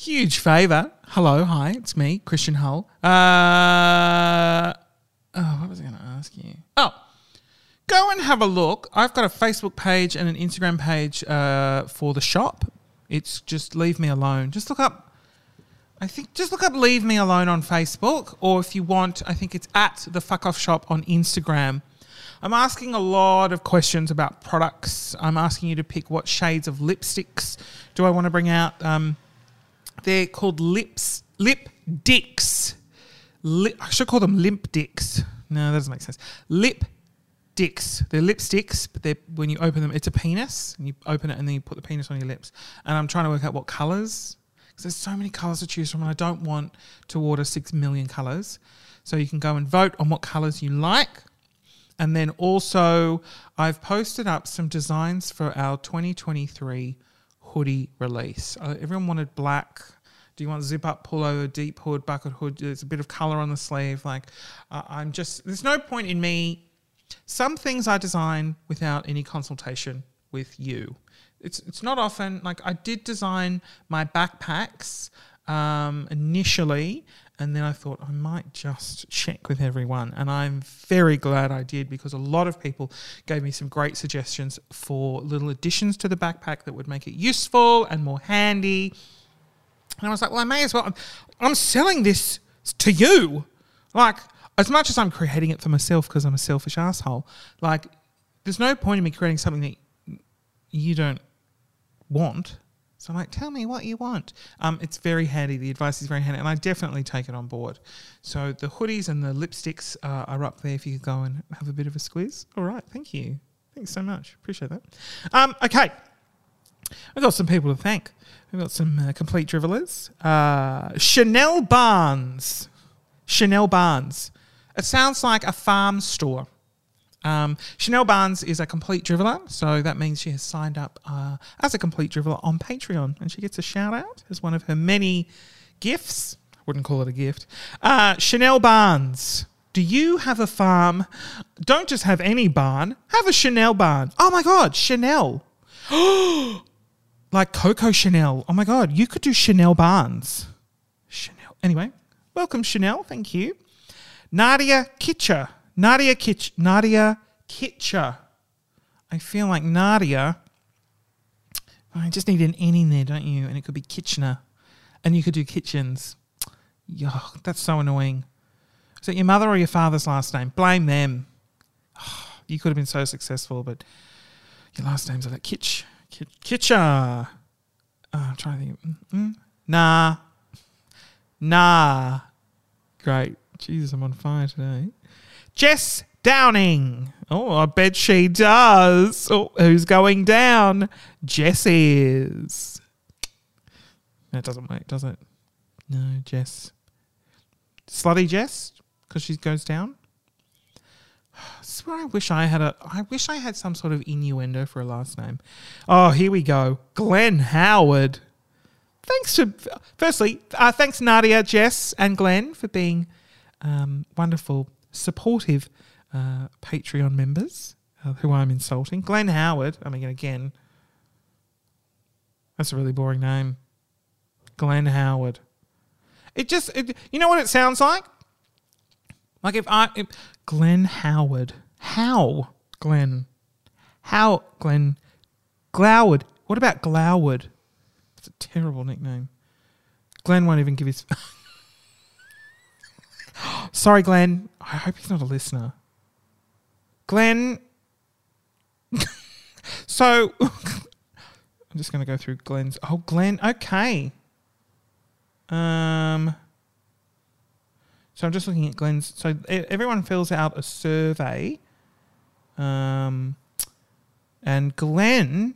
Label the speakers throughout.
Speaker 1: huge favor. Hello, hi, it's me, Christian Hull. Uh, oh, what was I going to ask you? Oh, go and have a look. I've got a Facebook page and an Instagram page uh, for the shop. It's just leave me alone. Just look up. I think just look up "Leave Me Alone" on Facebook, or if you want, I think it's at the Fuck Off Shop on Instagram. I'm asking a lot of questions about products. I'm asking you to pick what shades of lipsticks do I want to bring out. Um, they're called lips, lip dicks. Lip, I should call them limp dicks. No, that doesn't make sense. Lip dicks. They're lipsticks, but they're when you open them, it's a penis, and you open it and then you put the penis on your lips. And I'm trying to work out what colours, because there's so many colours to choose from, and I don't want to order six million colours. So you can go and vote on what colours you like. And then also, I've posted up some designs for our 2023 hoodie release. Uh, everyone wanted black. Do you want zip up pullover, deep hood, bucket hood? There's a bit of color on the sleeve. Like, uh, I'm just, there's no point in me. Some things I design without any consultation with you. It's, it's not often, like, I did design my backpacks um, initially, and then I thought I might just check with everyone. And I'm very glad I did because a lot of people gave me some great suggestions for little additions to the backpack that would make it useful and more handy. And I was like, well, I may as well. I'm, I'm selling this to you. Like, as much as I'm creating it for myself because I'm a selfish asshole, like, there's no point in me creating something that you don't want. So I'm like, tell me what you want. Um, it's very handy. The advice is very handy, and I definitely take it on board. So the hoodies and the lipsticks uh, are up there if you could go and have a bit of a squeeze. All right, thank you. Thanks so much. Appreciate that. Um, okay. I've got some people to thank. We've got some uh, complete dribblers. Uh, Chanel Barnes. Chanel Barnes. It sounds like a farm store. Um, Chanel Barnes is a complete driveler, so that means she has signed up uh, as a complete driveler on Patreon, and she gets a shout out as one of her many gifts. Wouldn't call it a gift. Uh, Chanel Barnes, do you have a farm? Don't just have any barn, have a Chanel barn. Oh my God, Chanel. like Coco Chanel. Oh my God, you could do Chanel Barnes. Chanel. Anyway, welcome, Chanel. Thank you. Nadia Kitcher. Nadia Kitch, Nadia Kitcher. I feel like Nadia. I just need an N in there, don't you? And it could be Kitchener, and you could do kitchens. Yuck, that's so annoying. Is it your mother or your father's last name? Blame them. Oh, you could have been so successful, but your last name's are like Kitch, Kitch Kitcher. Oh, I'm trying to think. Mm-mm. Nah, nah. Great. Jesus, I'm on fire today. Jess Downing. Oh, I bet she does. Oh, who's going down? Jess is. That doesn't work, does it? No, Jess. Slutty Jess, because she goes down. This is where I wish I had a. I wish I had some sort of innuendo for a last name. Oh, here we go. Glenn Howard. Thanks to, firstly, uh, thanks Nadia, Jess, and Glenn for being um, wonderful supportive uh, Patreon members uh, who I'm insulting. Glenn Howard, I mean, again, that's a really boring name. Glenn Howard. It just, it, you know what it sounds like? Like if I, if, Glenn Howard. How, Glenn? How, Glenn? Gloward. What about Gloward? It's a terrible nickname. Glenn won't even give his. Sorry, Glenn. I hope he's not a listener. Glenn. so, I'm just going to go through Glenn's. Oh, Glenn. Okay. Um. So I'm just looking at Glenn's. So everyone fills out a survey. Um, and Glenn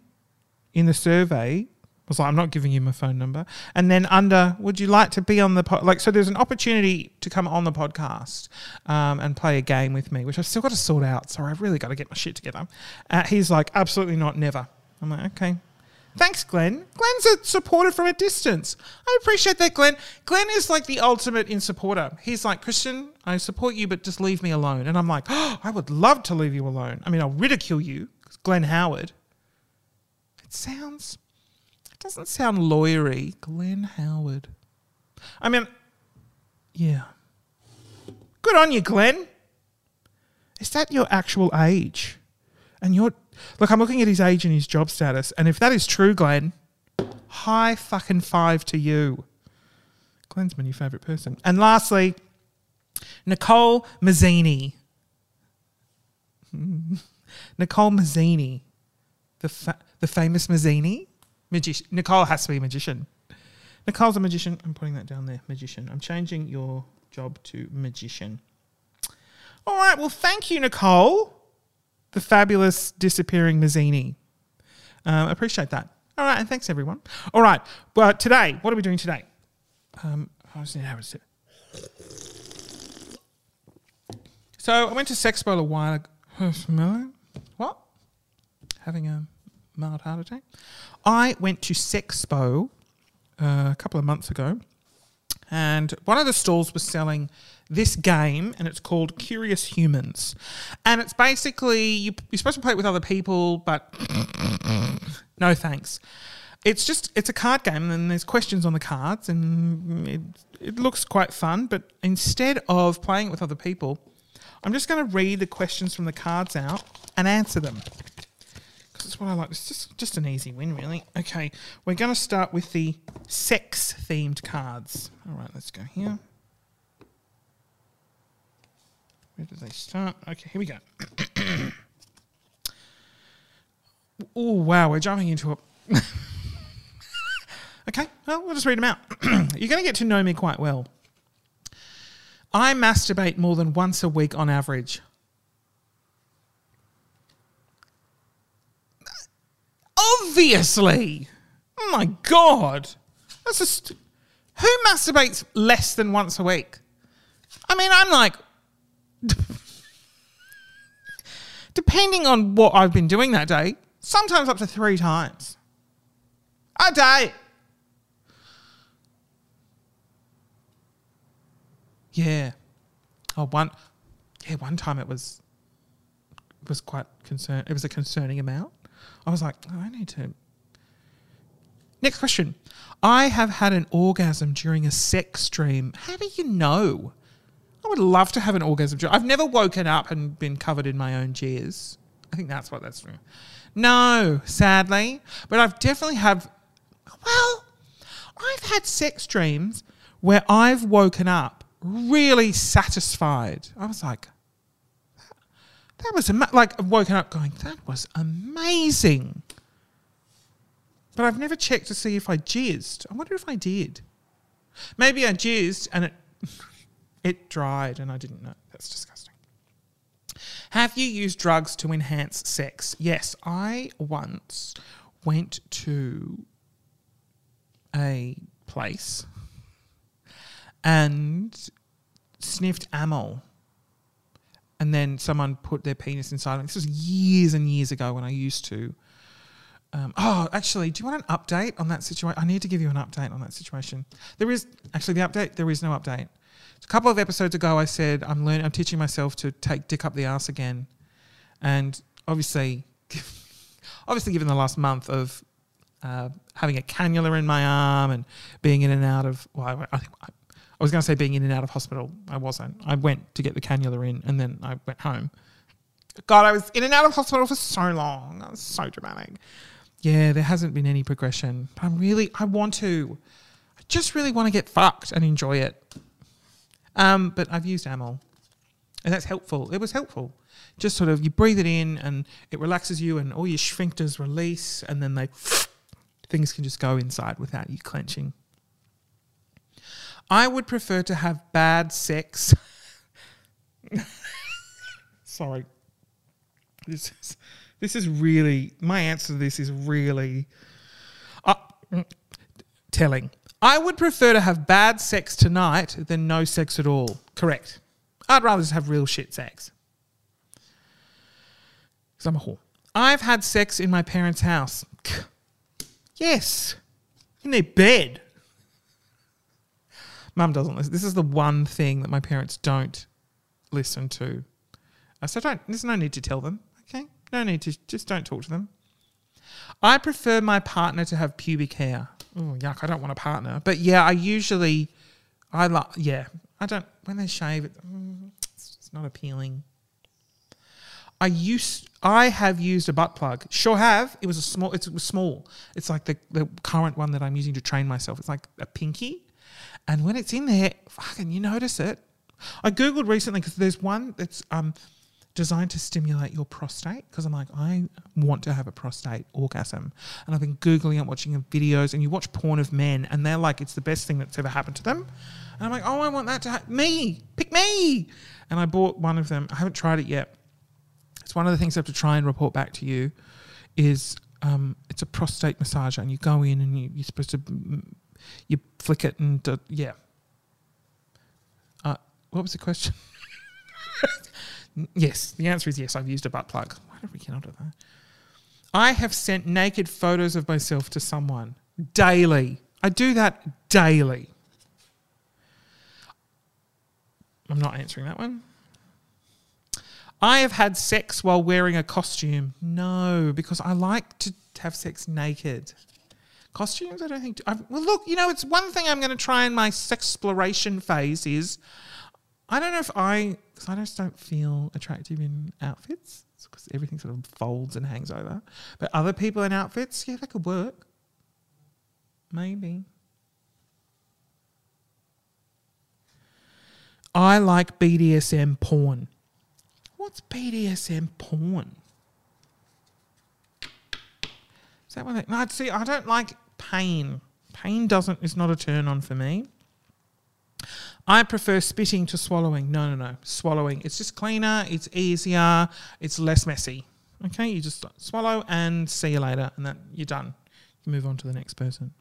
Speaker 1: in the survey was like, I'm not giving you my phone number. And then under, would you like to be on the pod? Like, so there's an opportunity to come on the podcast um, and play a game with me, which I've still got to sort out. So I've really got to get my shit together. Uh, he's like, absolutely not, never. I'm like, okay. Thanks, Glenn. Glenn's a supporter from a distance. I appreciate that, Glenn. Glenn is like the ultimate in supporter. He's like, Christian, I support you, but just leave me alone. And I'm like, oh, I would love to leave you alone. I mean, I'll ridicule you, Glenn Howard. It sounds Doesn't sound lawyery. Glenn Howard. I mean, yeah. Good on you, Glenn. Is that your actual age? And you're look, I'm looking at his age and his job status, and if that is true, Glenn, high fucking five to you. Glenn's my new favourite person. And lastly, Nicole Mazzini. Nicole Mazzini, the fa- the famous Mazzini, Nicole has to be a magician. Nicole's a magician. I'm putting that down there, magician. I'm changing your job to magician. All right. Well, thank you, Nicole, the fabulous disappearing Mazzini. Um, appreciate that. All right, and thanks everyone. All right. Well, today, what are we doing today? Um, I was how was it? So I went to Sexpo a while ago. What? Having a mild heart attack. I went to Sexpo uh, a couple of months ago, and one of the stalls was selling this game, and it's called Curious Humans, and it's basically you, you're supposed to play it with other people, but no thanks. It's just it's a card game, and there's questions on the cards, and it it looks quite fun. But instead of playing it with other people, I'm just going to read the questions from the cards out and answer them. It's what I like. It's just just an easy win, really. Okay, we're going to start with the sex themed cards. All right, let's go here. Where do they start? Okay, here we go. oh wow, we're jumping into a. okay, well, we'll just read them out. You're going to get to know me quite well. I masturbate more than once a week on average. Obviously. Oh my god. That's just who masturbates less than once a week? I mean, I'm like depending on what I've been doing that day, sometimes up to 3 times a day. Yeah. Oh, one. Yeah, one time it was was quite concern. It was a concerning amount. I was like, oh, I need to. Next question. I have had an orgasm during a sex dream. How do you know? I would love to have an orgasm. I've never woken up and been covered in my own jizz. I think that's what that's from. No, sadly, but I've definitely have. Well, I've had sex dreams where I've woken up really satisfied. I was like, that was ama- like I've woken up going, that was amazing. But I've never checked to see if I jizzed. I wonder if I did. Maybe I jizzed and it it dried and I didn't know. That's disgusting. Have you used drugs to enhance sex? Yes, I once went to a place and sniffed amyl. And then someone put their penis inside me. This was years and years ago when I used to. Um, oh, actually, do you want an update on that situation? I need to give you an update on that situation. There is actually the update. There is no update. A couple of episodes ago, I said I'm learning. I'm teaching myself to take dick up the ass again, and obviously, obviously, given the last month of uh, having a cannula in my arm and being in and out of, well, I, I, think was going to say being in and out of hospital. I wasn't. I went to get the cannula in, and then I went home. God, I was in and out of hospital for so long. That was so dramatic. Yeah, there hasn't been any progression. But I'm really, I want to. I just really want to get fucked and enjoy it. Um, but I've used Amyl, and that's helpful. It was helpful. Just sort of you breathe it in, and it relaxes you, and all your sphincters release, and then they things can just go inside without you clenching. I would prefer to have bad sex. Sorry. This is this is really my answer to this is really uh, telling. I would prefer to have bad sex tonight than no sex at all. Correct. I'd rather just have real shit sex. Because I'm a whore. I've had sex in my parents' house. Yes. In their bed. Mum doesn't listen. This is the one thing that my parents don't listen to. Uh, So don't. There's no need to tell them. Okay. No need to. Just don't talk to them. I prefer my partner to have pubic hair. Oh, yuck. I don't want a partner. But yeah, I usually, I like, yeah. I don't, when they shave it, mm, it's not appealing. I used, I have used a butt plug. Sure have. It was a small, it was small. It's like the, the current one that I'm using to train myself. It's like a pinky. And when it's in there, fucking, you notice it. I Googled recently because there's one that's, um, designed to stimulate your prostate because I'm like, I want to have a prostate orgasm. And I've been Googling it, watching videos, and you watch porn of men, and they're like, it's the best thing that's ever happened to them. And I'm like, oh, I want that to happen. Me, pick me. And I bought one of them. I haven't tried it yet. It's one of the things I have to try and report back to you is um, it's a prostate massager, and you go in and you, you're supposed to, you flick it, and uh, yeah. Uh, what was the question? Yes, the answer is yes. I've used a butt plug. Why did we get onto that? I have sent naked photos of myself to someone daily. I do that daily. I'm not answering that one. I have had sex while wearing a costume. No, because I like to have sex naked. Costumes, I don't think. i well, look, you know, it's one thing I'm going to try in my sex exploration phase is I don't know if I, because I just don't feel attractive in outfits because everything sort of folds and hangs over. But other people in outfits, yeah, that could work. Maybe. I like BDSM porn. What's BDSM porn? Is that one? That, no, see, I don't like pain. Pain doesn't is not a turn on for me. I prefer spitting to swallowing. No, no, no. Swallowing. It's just cleaner, it's easier, it's less messy. Okay, you just swallow and see you later, and that you're done. You move on to the next person.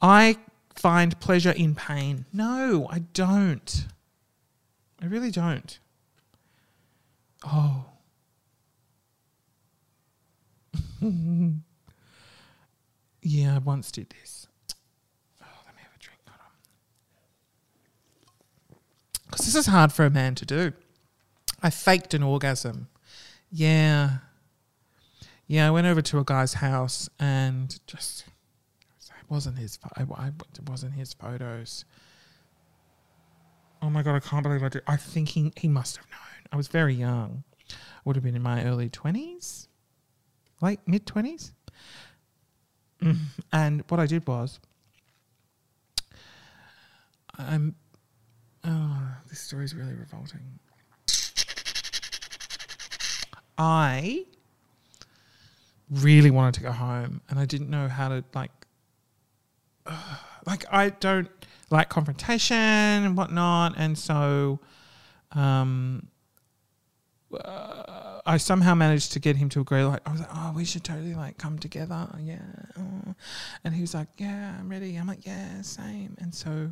Speaker 1: I find pleasure in pain. No, I don't. I really don't. Oh. yeah, I once did this. Oh, let me have a drink. Hold on. Because this is hard for a man to do. I faked an orgasm. Yeah. Yeah, I went over to a guy's house and just it wasn't his. It wasn't his photos. Oh my god, I can't believe I did. I think he he must have known. I was very young. I would have been in my early twenties, late mid twenties. And what I did was, I'm. Oh, this story is really revolting. I really wanted to go home, and I didn't know how to like. like I don't like confrontation and whatnot, and so, um, uh, I somehow managed to get him to agree. Like I was like, oh, we should totally like come together, yeah. oh." And he was like, yeah, I'm ready. I'm like, yeah, same. And so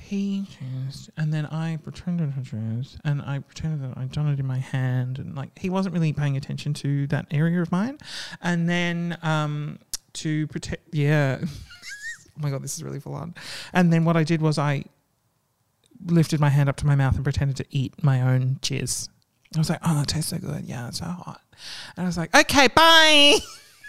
Speaker 1: he changed, and then I pretended to choose, and I pretended that I'd done it in my hand, and like he wasn't really paying attention to that area of mine, and then um, to protect, yeah. oh my god, this is really full on. And then what I did was I lifted my hand up to my mouth and pretended to eat my own jizz. I was like, oh, it tastes so good. Yeah, it's so hot. And I was like, okay, bye.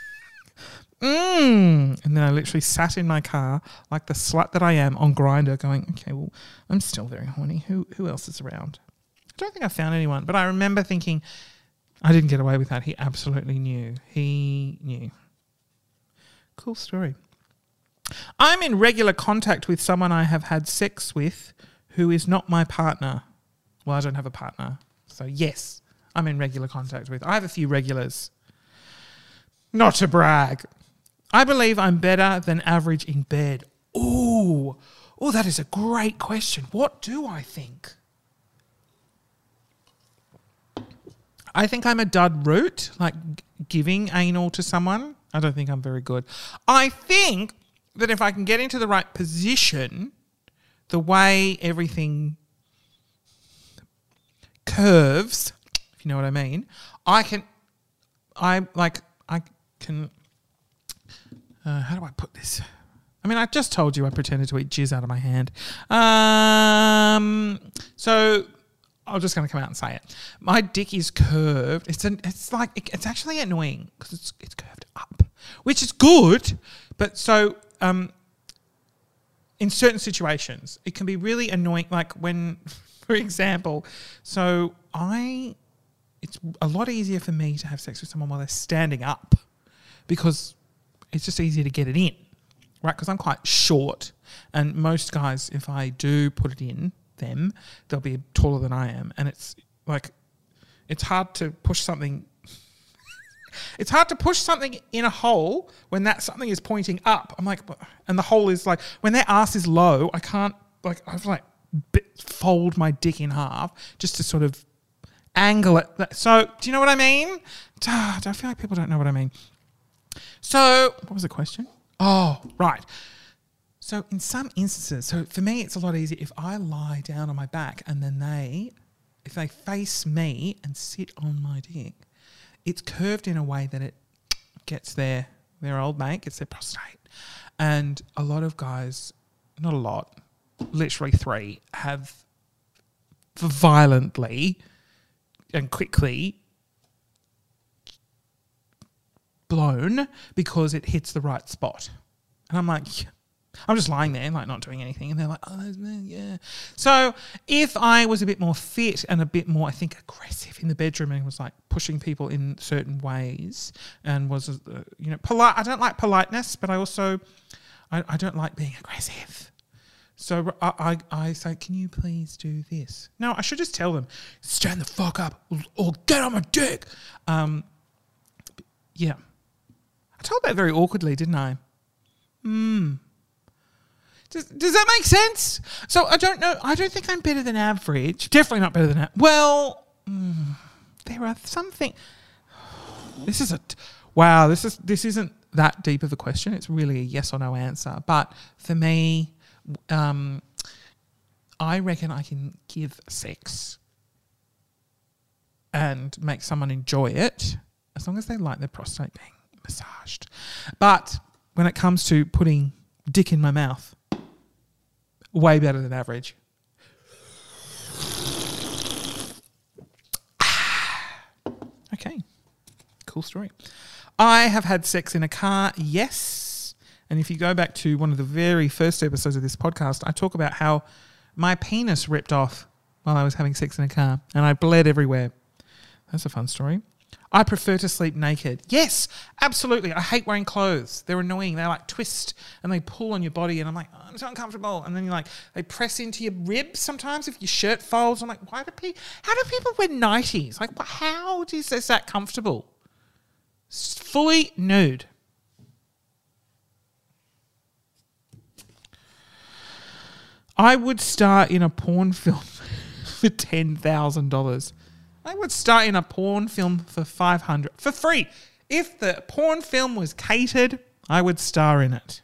Speaker 1: mm. And then I literally sat in my car like the slut that I am on Grindr, going, okay, well, I'm still very horny. Who who else is around? I don't think I found anyone, but I remember thinking, I didn't get away with that. He absolutely knew. He knew. Cool story. I'm in regular contact with someone I have had sex with who is not my partner. Well, I don't have a partner. So, yes, I'm in regular contact with. I have a few regulars. Not to brag. I believe I'm better than average in bed. Ooh. Oh, that is a great question. What do I think? I think I'm a dud root, like giving anal to someone. I don't think I'm very good. I think that if I can get into the right position, the way everything curves, if you know what I mean, I can, I like, I can, uh, how do I put this? I mean, I just told you I pretended to eat jizz out of my hand. Um, so I'm just going to come out and say it. My dick is curved. It's an, it's like it, it's actually annoying because it's it's curved up, which is good. But so um, in certain situations, it can be really annoying. Like when, for example, so I, it's a lot easier for me to have sex with someone while they're standing up because it's just easier to get it in, right? Because I'm quite short, and most guys, if I do put it in them, they'll be taller than I am, and it's like it's hard to push something. it's hard to push something in a hole when that something is pointing up. I'm like, and the hole is like when their ass is low. I can't like I've like fold my dick in half just to sort of angle it. So do you know what I mean? I feel like people don't know what I mean. So, what was the question? Oh, right. So, in some instances, so for me, it's a lot easier if I lie down on my back and then they, if they face me and sit on my dick, it's curved in a way that it gets their their old mate, gets their prostate, and a lot of guys, not a lot, literally three, have violently and quickly blown because it hits the right spot. And I'm like, I'm just lying there, like not doing anything. And they're like, oh, yeah. So if I was a bit more fit and a bit more, I think, aggressive in the bedroom and was like pushing people in certain ways and was, uh, you know, polite. I don't like politeness, but I also, I, I don't like being aggressive. So I, I, I, say, can you please do this? No, I should just tell them, stand the fuck up or get on my dick. Um, yeah. I told that very awkwardly, didn't I? Hmm. Does, does that make sense? So I don't know. I don't think I'm better than average. Definitely not better than that. Well, mm, there are something. This is a wow. This is this isn't that deep of a question. It's really a yes or no answer. But for me, um, I reckon I can give sex and make someone enjoy it as long as they like their prostate being massaged. But when it comes to putting dick in my mouth, way better than average. okay, cool story. I have had sex in a car, yes. And if you go back to one of the very first episodes of this podcast, I talk about how my penis ripped off while I was having sex in a car and I bled everywhere. That's a fun story. I prefer to sleep naked. Yes, absolutely. I hate wearing clothes. They're annoying. They like twist and they pull on your body, and I'm like, oh, I'm so uncomfortable. And then you're like, they press into your ribs sometimes if your shirt folds. I'm like, why do people? How do people wear nighties? Like, how is this that comfortable? fully nude. I would star in a porn film for ten thousand dollars. I would star in a porn film for 500 for free. If the porn film was catered, I would star in it.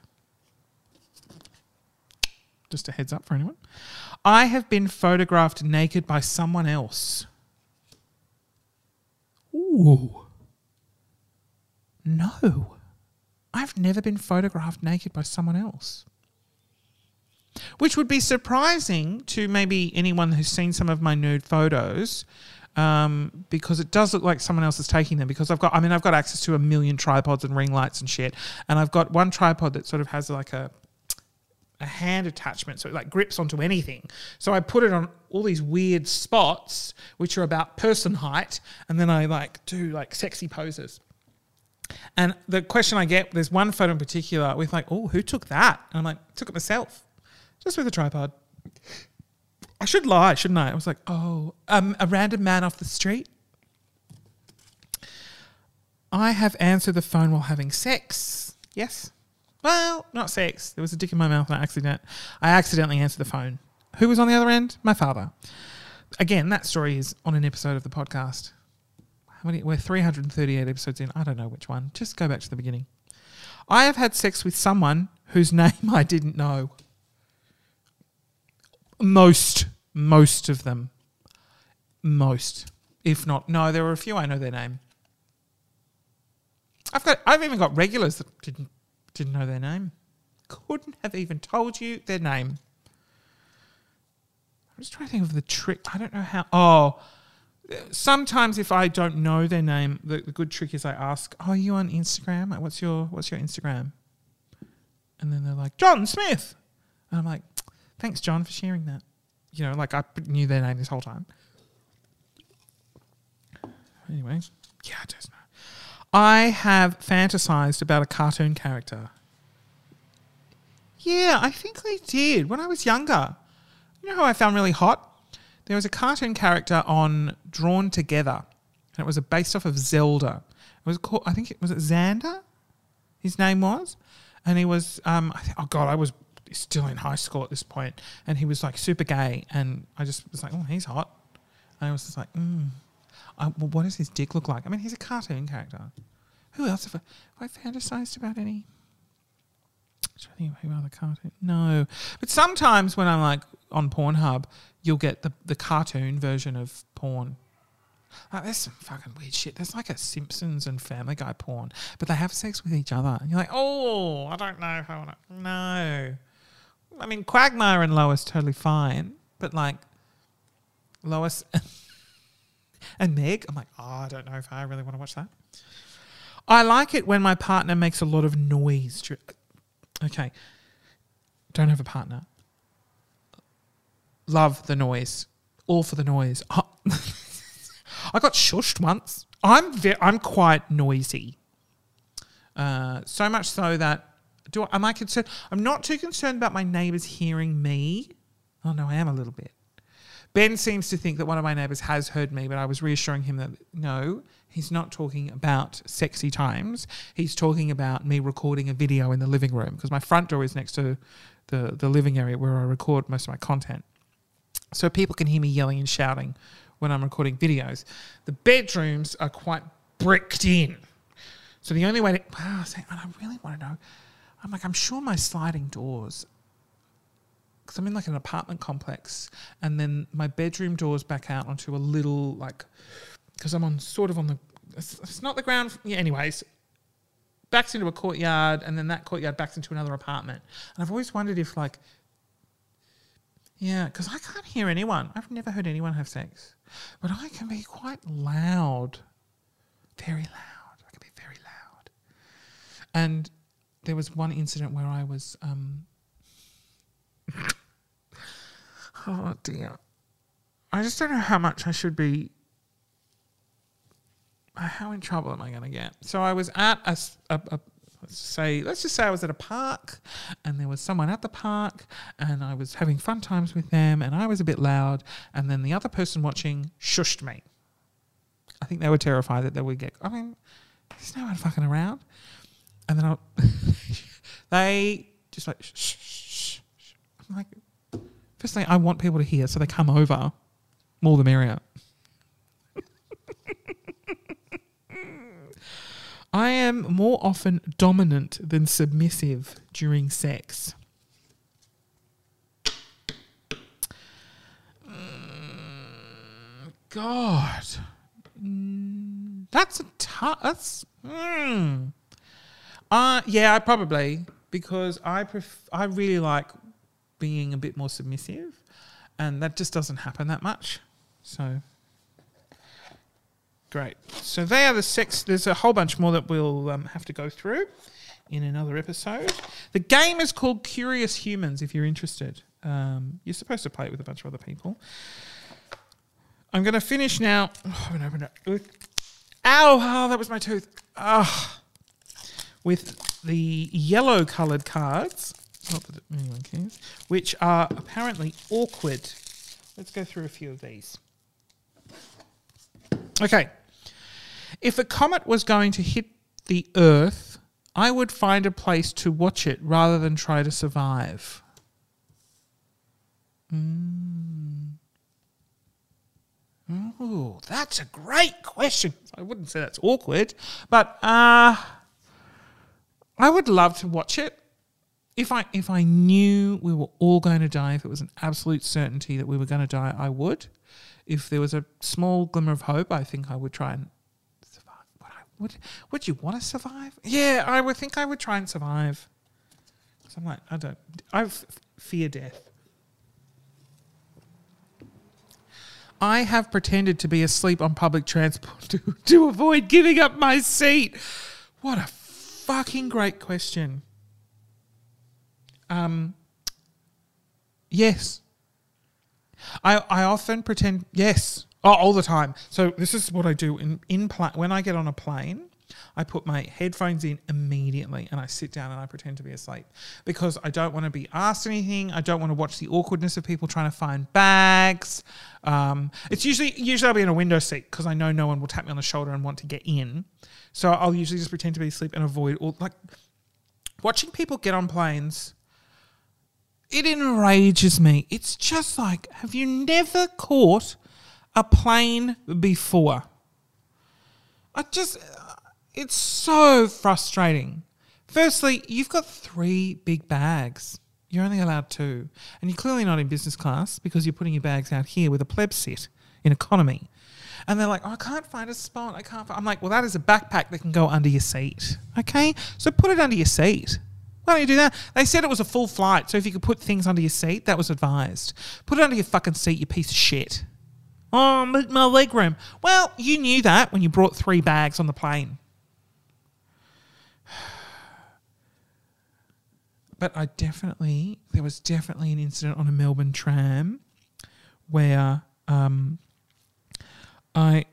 Speaker 1: Just a heads up for anyone. I have been photographed naked by someone else. Ooh. No. I've never been photographed naked by someone else. Which would be surprising to maybe anyone who's seen some of my nude photos um, because it does look like someone else is taking them. Because I've got, I mean, I've got access to a million tripods and ring lights and shit, and I've got one tripod that sort of has like a a hand attachment, so it like grips onto anything. So I put it on all these weird spots, which are about person height, and then I like do like sexy poses. And the question I get, there's one photo in particular with like, oh, who took that? And I'm like, took it myself, just with a tripod. I should lie, shouldn't I? I was like, oh, um, a random man off the street. I have answered the phone while having sex. Yes. Well, not sex. There was a dick in my mouth and I accident. I accidentally answered the phone. Who was on the other end? My father. Again, that story is on an episode of the podcast. How many? We're 338 episodes in. I don't know which one. Just go back to the beginning. I have had sex with someone whose name I didn't know. Most, most of them. Most. If not, no, there were a few I know their name. I've got I've even got regulars that didn't didn't know their name. Couldn't have even told you their name. I'm just trying to think of the trick. I don't know how. Oh, sometimes if I don't know their name, the, the good trick is I ask, "Oh, are you on Instagram? What's your What's your Instagram?" And then they're like, "John Smith," and I'm like, "Thanks, John, for sharing that." You know, like I knew their name this whole time. Anyway, yeah, I don't know. I have fantasized about a cartoon character. Yeah, I think I did when I was younger. You know who I found really hot? There was a cartoon character on Drawn Together, and it was based off of Zelda. It was called, I think it was it Xandir. His name was, and he was, um, I think, oh god, I was still in high school at this point, and he was like super gay, and I just was like, oh, he's hot. And I was just like, mm, I, well, what does his dick look like? I mean, he's a cartoon character. Who else have I, have I fantasized about any? To think of who other cartoon. No, but sometimes when I'm like on Pornhub, you'll get the the cartoon version of porn. Like, there's some fucking weird shit. There's like a Simpsons and Family Guy porn, but they have sex with each other. And you're like, oh, I don't know if I. No. I mean, Quagmire and Lois totally fine, but like Lois and Meg, I'm like, oh, I don't know if I really want to watch that. I like it when my partner makes a lot of noise. Okay, don't have a partner. Love the noise, all for the noise. I got shushed once. I'm ve- I'm quite noisy. Uh, so much so that do I, am I concerned? I'm not too concerned about my neighbours hearing me. Oh no, I am a little bit. Ben seems to think that one of my neighbours has heard me, but I was reassuring him that no, he's not talking about sexy times. He's talking about me recording a video in the living room because my front door is next to the, the living area where I record most of my content. So people can hear me yelling and shouting when I'm recording videos. The bedrooms are quite bricked in. So the only way to, wow, I I really want to know, I'm like, I'm sure my sliding doors because I'm in like an apartment complex, and then my bedroom doors back out onto a little like because I'm on sort of on the it's, it's not the ground. Yeah, anyways, backs into a courtyard, and then that courtyard backs into another apartment. And I've always wondered if like yeah, because I can't hear anyone. I've never heard anyone have sex, but I can be quite loud, very loud. I can be very loud, and there was one incident where I was um, oh dear. I just don't know how much I should be. How in trouble am I going to get? So I was at a let's say let's just say I was at a park, and there was someone at the park, and I was having fun times with them, and I was a bit loud, and then the other person watching shushed me. I think they were terrified that they would get. I mean, there's no one fucking around, and then I, they just like shh, shh, shh. I'm like, firstly, I want people to hear, so they come over. More the merrier. I am more often dominant than submissive during sex. Mm, God, Mm, that's a tough. That's mm. Uh yeah, probably because I pref- I really like being a bit more submissive, and that just doesn't happen that much. So great. So they are the sex. There's a whole bunch more that we'll um, have to go through in another episode. The game is called Curious Humans. If you're interested, um, you're supposed to play it with a bunch of other people. I'm going to finish now. Oh, I haven't it. Ow! Oh, that was my tooth. Ah with the yellow coloured cards, not that anyone cares, which are apparently awkward. Let's go through a few of these. Okay. If a comet was going to hit the Earth, I would find a place to watch it rather than try to survive. Mm. Ooh, that's a great question. I wouldn't say that's awkward, but uh I would love to watch it. If I if I knew we were all going to die, if it was an absolute certainty that we were going to die, I would. If there was a small glimmer of hope, I think I would try and survive. Would, I, would, would you want to survive? Yeah, I would think I would try and survive. 'Cause I'm like, I don't. I f- fear death. I have pretended to be asleep on public transport to, to avoid giving up my seat. What a fucking great question. Um, yes. I I often pretend yes, oh, all the time. So this is what I do in in pla- when I get on a plane. I put my headphones in immediately and I sit down and I pretend to be asleep because I don't want to be asked anything. I don't want to watch the awkwardness of people trying to find bags. Um, it's usually usually I'll be in a window seat because I know no one will tap me on the shoulder and want to get in. So I'll usually just pretend to be asleep and avoid all like watching people get on planes it enrages me. It's just like, have you never caught a plane before? I just, uh, it's so frustrating. Firstly, you've got three big bags. You're only allowed two. And you're clearly not in business class because you're putting your bags out here with a pleb sit in economy. And they're like, oh, I can't find a spot. I can't. Find. I'm like, well, that is a backpack that can go under your seat. Okay, so put it under your seat. Why don't you do that? They said it was a full flight, so if you could put things under your seat, that was advised. Put it under your fucking seat, you piece of shit. Oh, my leg room. Well, you knew that when you brought three bags on the plane. But I definitely, there was definitely an incident on a Melbourne tram where um, I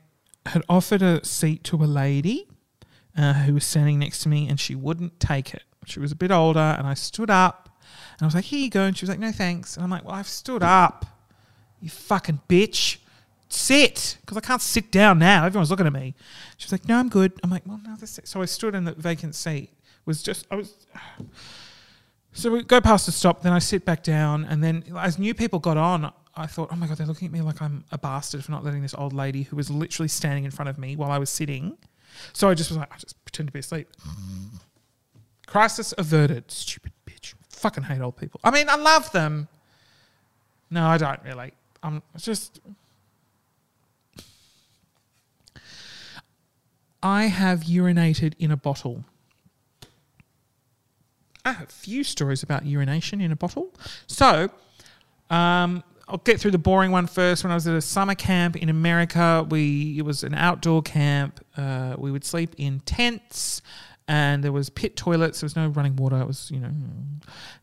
Speaker 1: had offered a seat to a lady uh, who was standing next to me and she wouldn't take it. She was a bit older and I stood up and I was like, here you go. And she was like, no thanks. And I'm like, well, I've stood up, you fucking bitch. Sit, because I can't sit down now. Everyone's looking at me. She was like, no, I'm good. I'm like, well, no, this. So I stood in the vacant seat. Was just, I was. So we go past the stop, then I sit back down, and then as new people got on, I thought, oh my god, they're looking at me like I'm a bastard for not letting this old lady who was literally standing in front of me while I was sitting. So I just was like, I just pretend to be asleep. Crisis averted. Stupid bitch. Fucking hate old people. I mean, I love them. No, I don't really. I'm just. I have urinated in a bottle. I have a few stories about urination in a bottle. So, um, I'll get through the boring one first. When I was at a summer camp in America, we it was an outdoor camp. Uh, we would sleep in tents, and there was pit toilets. There was no running water. It was you know,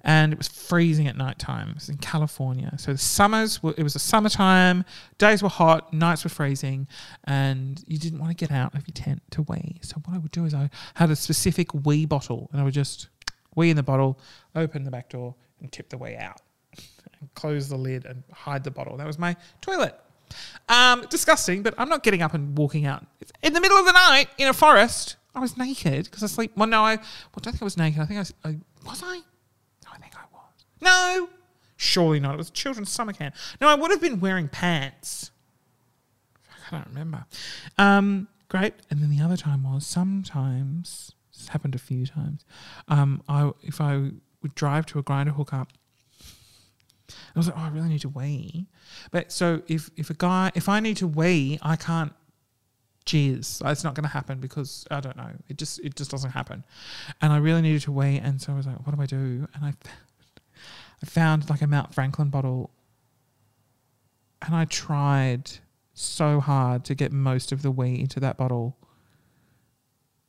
Speaker 1: and it was freezing at night time. In California, so the summers. Were, it was a summertime. Days were hot. Nights were freezing, and you didn't want to get out of your tent to wee. So what I would do is I had a specific wee bottle, and I would just wee in the bottle, open the back door, and tip the wee out close the lid and hide the bottle. That was my toilet. Um, disgusting, but I'm not getting up and walking out. In the middle of the night in a forest. I was naked because I sleep. Well, no, I, well, I don't think I was naked. I think I was. I, was I? No, I think I was. No, surely not. It was children's summer camp. No, I would have been wearing pants. I don't remember. Um, great. And then the other time was sometimes. This happened a few times. Um, I if I would drive to a Grindr hookup I was like, oh, I really need to wee. But so if if a guy, if I need to wee, I can't jizz. It's not going to happen because I don't know. It just it just doesn't happen. And I really needed to wee, and so I was like, what do I do? And I I found like a Mount Franklin bottle, and I tried so hard to get most of the wee into that bottle,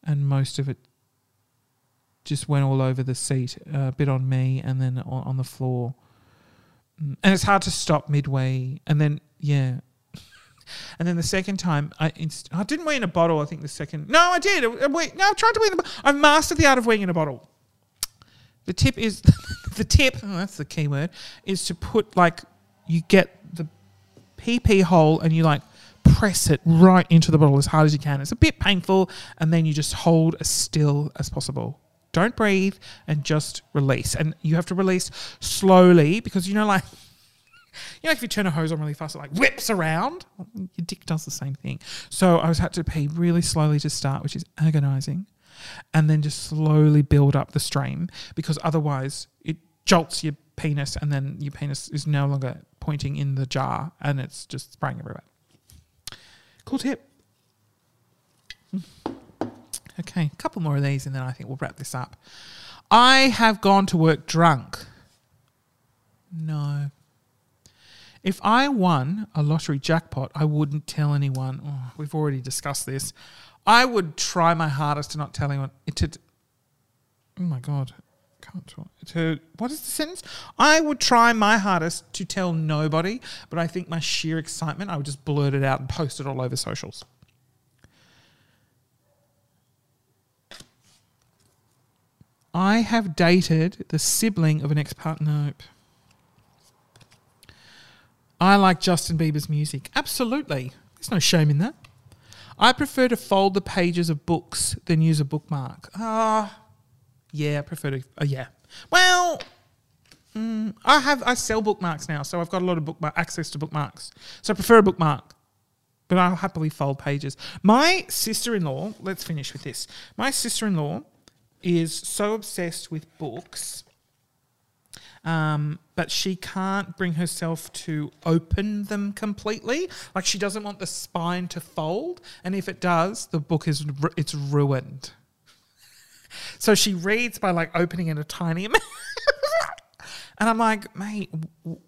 Speaker 1: and most of it just went all over the seat, uh, a bit on me, and then on, on the floor and it's hard to stop midway. And then yeah, and then the second time I inst- I didn't weigh in a bottle. I think the second no, I did. I, I no, I tried to weigh in the. I've mastered the art of weighing in a bottle. The tip is the tip. Oh, that's the key word. Is to put like you get the PP hole and you like press it right into the bottle as hard as you can. It's a bit painful, and then you just hold as still as possible. Don't breathe and just release. And you have to release slowly because you know, like, you know, if you turn a hose on really fast, it like whips around. Your dick does the same thing. So I was had to pee really slowly to start, which is agonizing, and then just slowly build up the stream because otherwise it jolts your penis, and then your penis is no longer pointing in the jar, and it's just spraying everywhere. Cool tip. Okay, a couple more of these and then I think we'll wrap this up. I have gone to work drunk. No. If I won a lottery jackpot, I wouldn't tell anyone. Oh, we've already discussed this. I would try my hardest to not tell anyone. To, oh my god, can't talk. To what is the sentence? I would try my hardest to tell nobody, but I think my sheer excitement, I would just blurt it out and post it all over socials. I have dated the sibling of an ex partner. Nope. I like Justin Bieber's music. Absolutely. There's no shame in that. I prefer to fold the pages of books than use a bookmark. Ah, yeah, I prefer to. Uh, yeah. Well, mm, I have I sell bookmarks now, so I've got a lot of bookmark access to bookmarks. So I prefer a bookmark, but I'll happily fold pages. My sister-in-law. Let's finish with this. My sister-in-law is so obsessed with books um, but she can't bring herself to open them completely. Like she doesn't want the spine to fold, and if it does, the book is it's ruined. so she reads by like opening it a tiny amount, and I'm like, mate, w-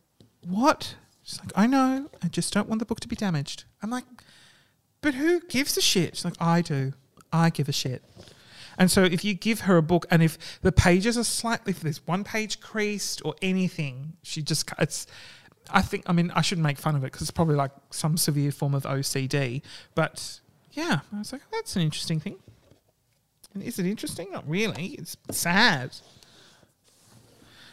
Speaker 1: what? She's like, I know, I just don't want the book to be damaged. I'm like, but who gives a shit? She's like, I do. I give a shit. And so if you give her a book and if the pages are slightly, if there's one page creased or anything, she just, it's, I think, I mean, I shouldn't make fun of it because it's probably like some severe form of OCD. But yeah, I was like, oh, that's an interesting thing. And is it interesting? Not really. It's sad.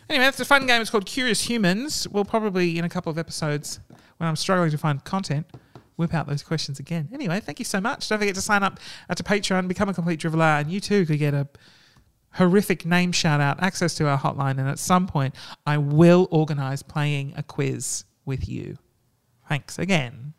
Speaker 1: Anyway, that's a fun game. It's called Curious Humans. We'll probably, in a couple of episodes, when I'm struggling to find content, whip out those questions again. Anyway, thank you so much. Don't forget to sign up to Patreon, become a complete driveler, and you too could get a horrific name shout out, access to our hotline, and at some point I will organise playing a quiz with you. Thanks again.